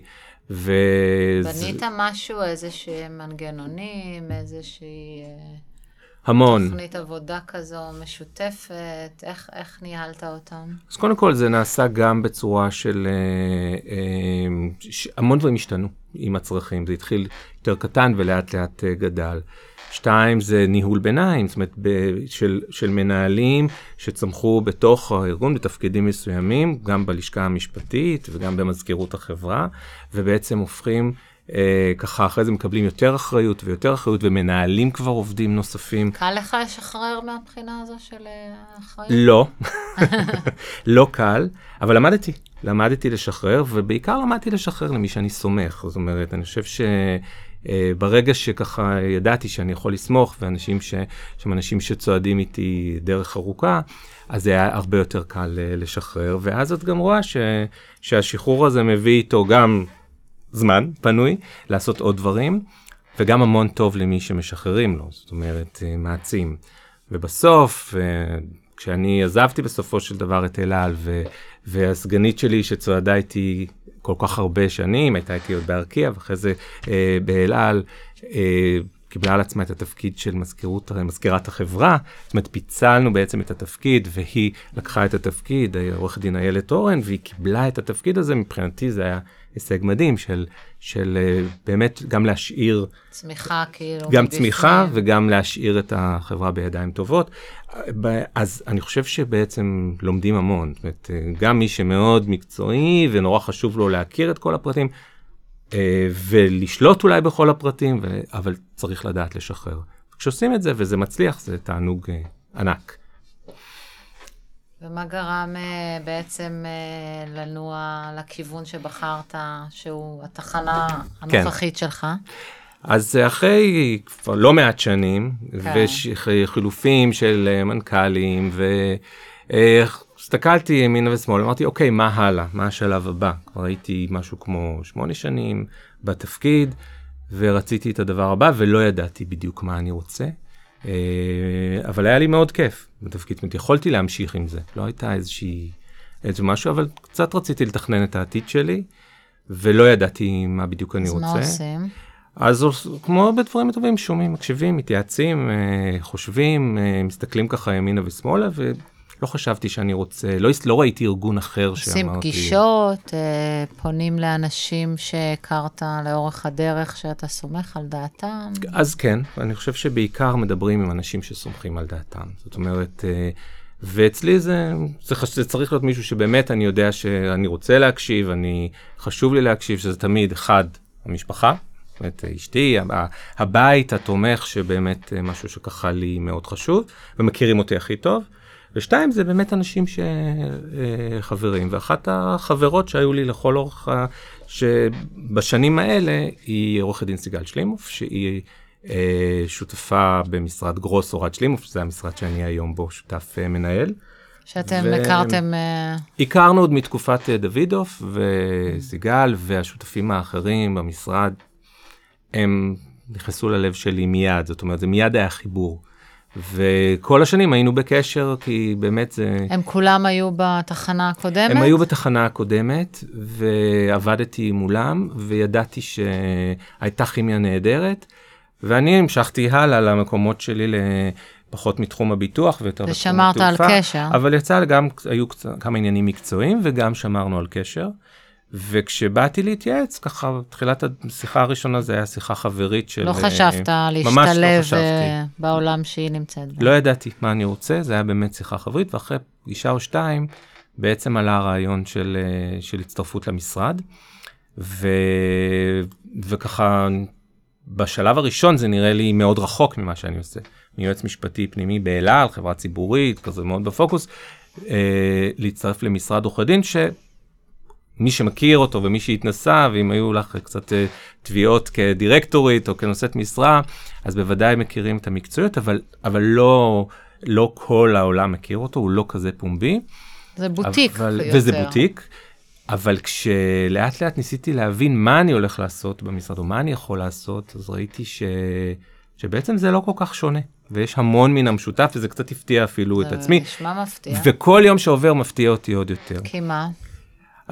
ו... בנית משהו, איזה שהם מנגנונים, איזה שהיא... המון. תוכנית עבודה כזו משותפת, איך, איך ניהלת אותם? אז קודם כל זה נעשה גם בצורה של, אה, אה, ש, המון דברים השתנו עם הצרכים, זה התחיל יותר קטן ולאט לאט אה, גדל. שתיים זה ניהול ביניים, זאת אומרת ב, של, של מנהלים שצמחו בתוך הארגון בתפקידים מסוימים, גם בלשכה המשפטית וגם במזכירות החברה, ובעצם הופכים ככה אחרי זה מקבלים יותר אחריות ויותר אחריות ומנהלים כבר עובדים נוספים. קל לך לשחרר מהבחינה הזו של אה, אחריות? לא, לא קל, אבל למדתי, למדתי לשחרר ובעיקר למדתי לשחרר למי שאני סומך, זאת אומרת, אני חושב ש... Uh, ברגע שככה ידעתי שאני יכול לסמוך, ואנשים ש... שהם אנשים שצועדים איתי דרך ארוכה, אז זה היה הרבה יותר קל uh, לשחרר, ואז את גם רואה ש... שהשחרור הזה מביא איתו גם זמן פנוי לעשות עוד דברים, וגם המון טוב למי שמשחררים לו, זאת אומרת, אה, מעצים. ובסוף, אה, כשאני עזבתי בסופו של דבר את אל על, והסגנית שלי שצועדה איתי כל כך הרבה שנים, הייתה איתי עוד בארקיע, ואחרי זה אה, באל על, קיבלה על עצמה את התפקיד של מזכירות, מזכירת החברה, זאת אומרת, פיצלנו בעצם את התפקיד, והיא לקחה את התפקיד, עורכת דין איילת אורן, והיא קיבלה את התפקיד הזה, מבחינתי זה היה הישג מדהים של, של אה, באמת גם להשאיר... צמיחה כאילו. גם צמיחה וגם להשאיר את החברה בידיים טובות. אז אני חושב שבעצם לומדים המון. זאת אומרת, אה, גם מי שמאוד מקצועי ונורא חשוב לו להכיר את כל הפרטים, ולשלוט אולי בכל הפרטים, אבל צריך לדעת לשחרר. כשעושים את זה וזה מצליח, זה תענוג ענק. ומה גרם uh, בעצם לנוע לכיוון שבחרת, שהוא התחנה כן. הנוכחית כן. שלך? אז אחרי כבר לא מעט שנים, כן. וחילופים של מנכ"לים, והסתכלתי ימינה ושמאלה, אמרתי, אוקיי, מה הלאה? מה השלב הבא? כבר הייתי משהו כמו שמונה שנים בתפקיד, ורציתי את הדבר הבא, ולא ידעתי בדיוק מה אני רוצה. אה, אבל היה לי מאוד כיף בתפקיד, זאת אומרת, יכולתי להמשיך עם זה, לא הייתה איזושהי, איזה משהו, אבל קצת רציתי לתכנן את העתיד שלי, ולא ידעתי מה בדיוק אני רוצה. אז מה עושים? אז כמו בדברים הטובים, שומעים, מקשיבים, מתייעצים, אה, חושבים, אה, מסתכלים ככה ימינה ושמאלה, לא חשבתי שאני רוצה, לא, לא ראיתי ארגון אחר שאמרתי... עושים פגישות, אה, פונים לאנשים שהכרת לאורך הדרך, שאתה סומך על דעתם? אז כן, אני חושב שבעיקר מדברים עם אנשים שסומכים על דעתם. זאת אומרת, אה, ואצלי זה, זה, זה צריך להיות מישהו שבאמת אני יודע שאני רוצה להקשיב, אני, חשוב לי להקשיב, שזה תמיד, אחד, המשפחה, זאת אומרת, אשתי, הבית התומך, שבאמת אה, משהו שככה לי מאוד חשוב, ומכירים אותי הכי טוב. ושתיים זה באמת אנשים שחברים, ואחת החברות שהיו לי לכל אורך, שבשנים האלה היא עורכת דין סיגל שלימוף, שהיא אה, שותפה במשרד גרוס אורד שלימוף, שזה המשרד שאני היום בו שותף אה, מנהל. שאתם ו... הכרתם... אה, הכרנו עוד מתקופת דוידוף וסיגל והשותפים האחרים במשרד, הם נכנסו ללב שלי מיד, זאת אומרת, זה מיד היה חיבור. וכל השנים היינו בקשר, כי באמת זה... הם כולם היו בתחנה הקודמת? הם היו בתחנה הקודמת, ועבדתי מולם, וידעתי שהייתה כימיה נהדרת, ואני המשכתי הלאה למקומות שלי לפחות מתחום הביטוח ויותר בתחום התעופה. ושמרת על קשר. אבל יצא, גם היו כמה עניינים מקצועיים, וגם שמרנו על קשר. וכשבאתי להתייעץ, ככה, תחילת השיחה הראשונה זה היה שיחה חברית של... לא חשבת להשתלב לא בעולם שהיא נמצאת בה. לא ידעתי מה אני רוצה, זה היה באמת שיחה חברית, ואחרי פגישה או שתיים, בעצם עלה הרעיון של, של הצטרפות למשרד, ו, וככה, בשלב הראשון זה נראה לי מאוד רחוק ממה שאני עושה. מיועץ משפטי פנימי באלעל, חברה ציבורית, כזה מאוד בפוקוס, אה, להצטרף למשרד עורכי דין, ש... מי שמכיר אותו ומי שהתנסה, ואם היו לך קצת אה, תביעות כדירקטורית או כנושאת משרה, אז בוודאי מכירים את המקצועיות, אבל, אבל לא, לא כל העולם מכיר אותו, הוא לא כזה פומבי. זה בוטיק אבל, יותר. וזה בוטיק, אבל כשלאט לאט ניסיתי להבין מה אני הולך לעשות במשרד, או מה אני יכול לעשות, אז ראיתי ש... שבעצם זה לא כל כך שונה, ויש המון מן המשותף, וזה קצת הפתיע אפילו את עצמי. זה נשמע מפתיע. וכל יום שעובר מפתיע אותי עוד יותר. כי מה?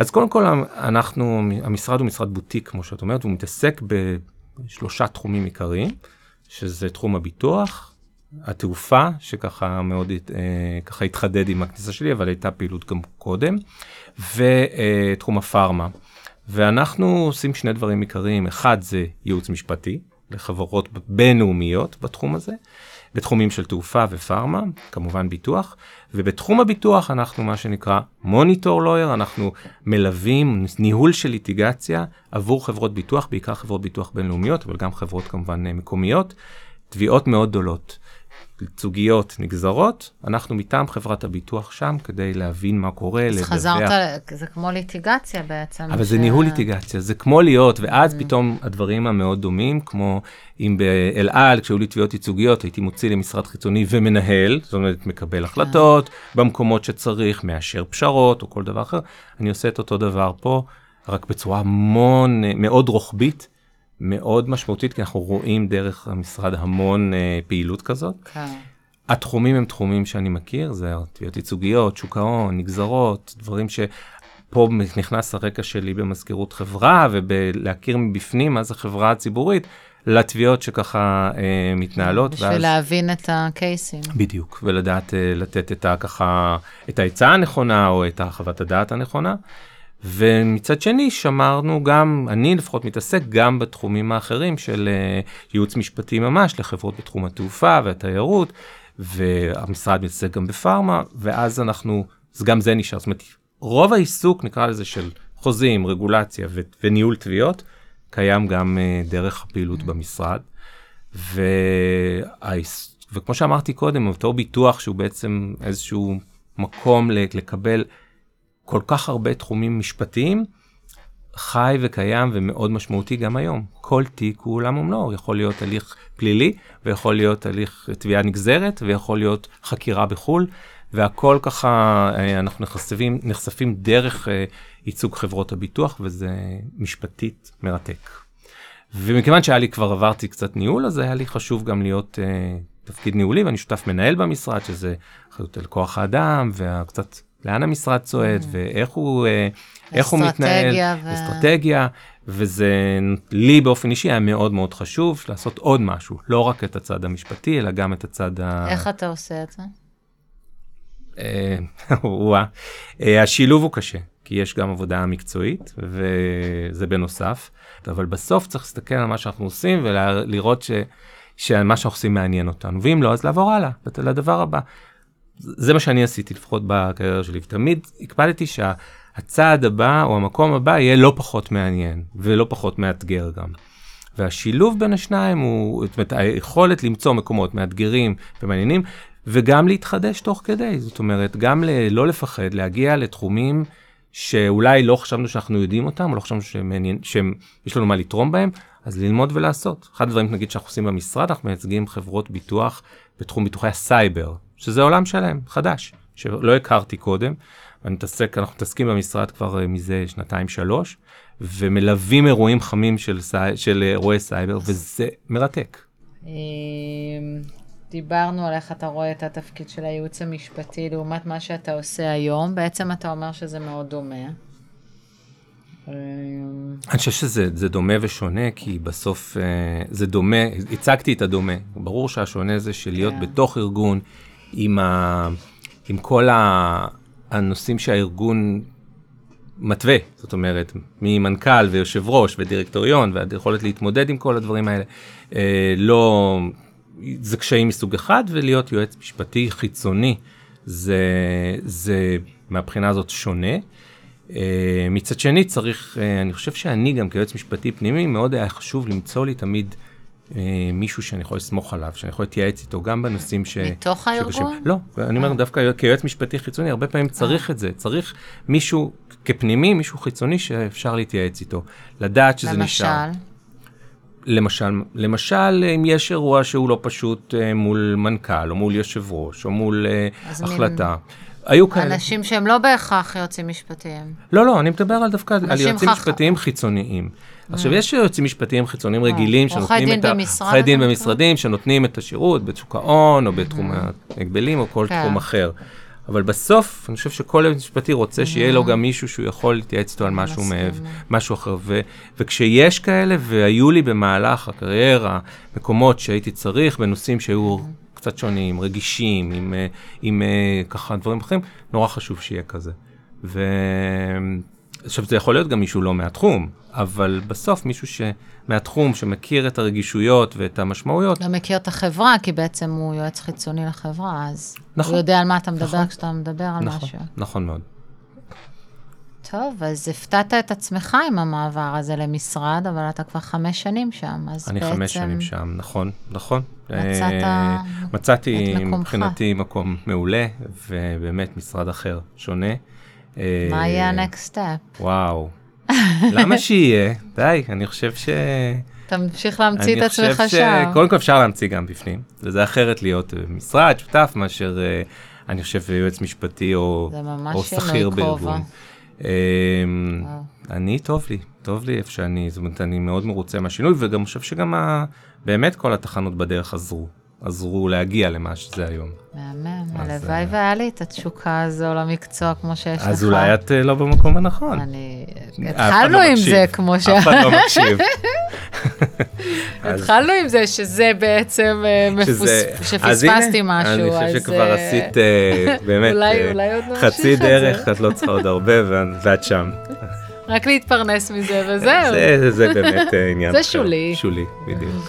אז קודם כל, אנחנו, המשרד הוא משרד בוטיק, כמו שאת אומרת, הוא מתעסק בשלושה תחומים עיקריים, שזה תחום הביטוח, התעופה, שככה מאוד אה, ככה התחדד עם הכניסה שלי, אבל הייתה פעילות גם קודם, ותחום הפארמה. ואנחנו עושים שני דברים עיקריים, אחד זה ייעוץ משפטי לחברות בינלאומיות בתחום הזה, בתחומים של תעופה ופארמה, כמובן ביטוח, ובתחום הביטוח אנחנו מה שנקרא מוניטור לויר, אנחנו מלווים ניהול של ליטיגציה עבור חברות ביטוח, בעיקר חברות ביטוח בינלאומיות, אבל גם חברות כמובן מקומיות, תביעות מאוד גדולות. ייצוגיות נגזרות, אנחנו מטעם חברת הביטוח שם כדי להבין מה קורה, לדווח. אז חזרת, זה כמו ליטיגציה בעצם. אבל ש... זה ניהול ליטיגציה, זה כמו להיות, ואז mm. פתאום הדברים המאוד דומים, כמו אם באל על, כשהיו לי תביעות ייצוגיות, הייתי מוציא למשרד חיצוני ומנהל, זאת אומרת, מקבל החלטות yeah. במקומות שצריך, מאשר פשרות או כל דבר אחר, אני עושה את אותו דבר פה, רק בצורה המון, מאוד רוחבית. מאוד משמעותית, כי אנחנו רואים דרך המשרד המון אה, פעילות כזאת. כן. התחומים הם תחומים שאני מכיר, זה תביעות ייצוגיות, שוק ההון, נגזרות, דברים שפה נכנס הרקע שלי במזכירות חברה ובלהכיר מבפנים מה זה חברה ציבורית. לתביעות שככה אה, מתנהלות. בשביל ואז... להבין את הקייסים. בדיוק, ולדעת אה, לתת את, ה, ככה, את העצה הנכונה או את חוות הדעת הנכונה. ומצד שני שמרנו גם, אני לפחות מתעסק גם בתחומים האחרים של uh, ייעוץ משפטי ממש לחברות בתחום התעופה והתיירות, והמשרד מתעסק גם בפארמה, ואז אנחנו, אז גם זה נשאר, זאת אומרת, רוב העיסוק נקרא לזה של חוזים, רגולציה ו- וניהול תביעות, קיים גם uh, דרך הפעילות במשרד. והעיס... וכמו שאמרתי קודם, אותו ביטוח שהוא בעצם איזשהו מקום לקבל כל כך הרבה תחומים משפטיים, חי וקיים ומאוד משמעותי גם היום. כל תיק הוא עולם ומלואו, יכול להיות הליך פלילי, ויכול להיות הליך תביעה נגזרת, ויכול להיות חקירה בחו"ל, והכל ככה, אה, אנחנו נחשפים, נחשפים דרך אה, ייצוג חברות הביטוח, וזה משפטית מרתק. ומכיוון שהיה לי כבר עברתי קצת ניהול, אז היה לי חשוב גם להיות uh, תפקיד ניהולי, ואני שותף מנהל במשרד, שזה אחריות על כוח האדם, וקצת לאן המשרד צועד, mm. ואיך הוא, אה, איך הוא מתנהל, ו... אסטרטגיה, וזה לי באופן אישי היה מאוד מאוד חשוב לעשות עוד משהו, לא רק את הצד המשפטי, אלא גם את הצד ה... איך אתה עושה את זה? אה, אה, השילוב הוא קשה, כי יש גם עבודה מקצועית, וזה בנוסף, אבל בסוף צריך להסתכל על מה שאנחנו עושים ולראות ש... שמה שאנחנו עושים מעניין אותנו, ואם לא, אז לעבור הלאה, לדבר הבא. זה מה שאני עשיתי לפחות בקריירה שלי, ותמיד הקפדתי שהצעד הבא או המקום הבא יהיה לא פחות מעניין ולא פחות מאתגר גם. והשילוב בין השניים הוא, זאת אומרת, היכולת למצוא מקומות מאתגרים ומעניינים, וגם להתחדש תוך כדי, זאת אומרת, גם לא לפחד, להגיע לתחומים שאולי לא חשבנו שאנחנו יודעים אותם, או לא חשבנו שיש לנו מה לתרום בהם, אז ללמוד ולעשות. אחד הדברים, נגיד, שאנחנו עושים במשרד, אנחנו מייצגים חברות ביטוח בתחום ביטוחי הסייבר, שזה עולם שלם, חדש, שלא הכרתי קודם. ואני מתעסק, אנחנו מתעסקים במשרד כבר אה, מזה שנתיים שלוש, ומלווים אירועים חמים של, של אירועי סייבר, וזה מרתק. אמ, דיברנו על איך אתה רואה את התפקיד של הייעוץ המשפטי לעומת מה שאתה עושה היום, בעצם אתה אומר שזה מאוד דומה. אני חושב שזה דומה ושונה, כי בסוף uh, זה דומה, הצגתי את הדומה. ברור שהשונה זה של להיות. כן. בתוך ארגון עם, ה, עם כל ה, הנושאים שהארגון מתווה, זאת אומרת, ממנכ"ל ויושב ראש ודירקטוריון והיכולת להתמודד עם כל הדברים האלה, אה, לא, זה קשיים מסוג אחד, ולהיות יועץ משפטי חיצוני זה, זה מהבחינה הזאת שונה. אה, מצד שני צריך, אה, אני חושב שאני גם כיועץ משפטי פנימי, מאוד היה חשוב למצוא לי תמיד מישהו שאני יכול לסמוך עליו, שאני יכול להתייעץ איתו גם בנושאים ש... מתוך הארגון? לא, אני אומר דווקא כיועץ משפטי חיצוני, הרבה פעמים צריך את זה, צריך מישהו כפנימי, מישהו חיצוני שאפשר להתייעץ איתו, לדעת שזה נשאר. למשל? למשל, למשל, אם יש אירוע שהוא לא פשוט אה, מול מנכ"ל, או מול יושב ראש, או מול אה, אז מין- החלטה. היו כאלה. אנשים שהם לא בהכרח יועצים משפטיים. לא, לא, אני מדבר על דווקא על יועצים חכ- משפטיים חיצוניים. עכשיו, יש יועצים משפטיים חיצוניים רגילים עורכי שנותנים את ה... עורכי דין במשרדים שנותנים את השירות בשוק ההון, או בתחום ההגבלים, או כל כן. תחום אחר. אבל בסוף, אני חושב שכל יועץ משפטי רוצה שיהיה לו גם מישהו שהוא יכול להתייעץ איתו על משהו. מעבר, משהו אחר. ו- וכשיש כאלה, והיו לי במהלך הקריירה מקומות שהייתי צריך בנושאים שהיו קצת שונים, רגישים, עם, אה, עם אה, ככה דברים אחרים, נורא חשוב שיהיה כזה. ו... עכשיו, זה יכול להיות גם מישהו לא מהתחום, אבל בסוף מישהו שמהתחום, שמכיר את הרגישויות ואת המשמעויות, לא מכיר את החברה, כי בעצם הוא יועץ חיצוני לחברה, אז נכון. הוא יודע על מה אתה מדבר נכון. כשאתה מדבר על נכון, משהו. נכון מאוד. טוב, אז הפתעת את עצמך עם המעבר הזה למשרד, אבל אתה כבר חמש שנים שם, אז אני בעצם... חמש שנים שם, נכון, נכון. מצאת אה, מצאתי. מבחינתי מקום מעולה, ובאמת משרד אחר, שונה. אה, מה יהיה ה-next step? וואו. למה שיהיה? די, אני חושב ש... תמשיך להמציא את אני עצמך חושב שם. שקודם כל אפשר להמציא גם בפנים, וזה אחרת להיות משרד, שותף, מאשר אה, אני חושב יועץ משפטי או, זה ממש שינוי שכיר כובע. בארגון. אה. אני, טוב לי, טוב לי איפה שאני, זאת אומרת, אני מאוד מרוצה מהשינוי, וגם חושב שגם ה, באמת כל התחנות בדרך עזרו, עזרו להגיע למה שזה היום. מהמם, הלוואי אה, והיה לי את התשוקה הזו למקצוע כמו שיש לך. אז אולי את אה, לא במקום הנכון. אני... התחלנו עם. זה, כמו ש... אף אחד לא מקשיב. התחלנו עם זה שזה בעצם אה, שפספסתי משהו, אני חושב שכבר אה, עשית אה, באמת חצי. דרך, את לא צריכה עוד הרבה ואת- שם. רק להתפרנס מזה וזהו. זה- באמת עניין זה. שולי. שולי, בדיוק.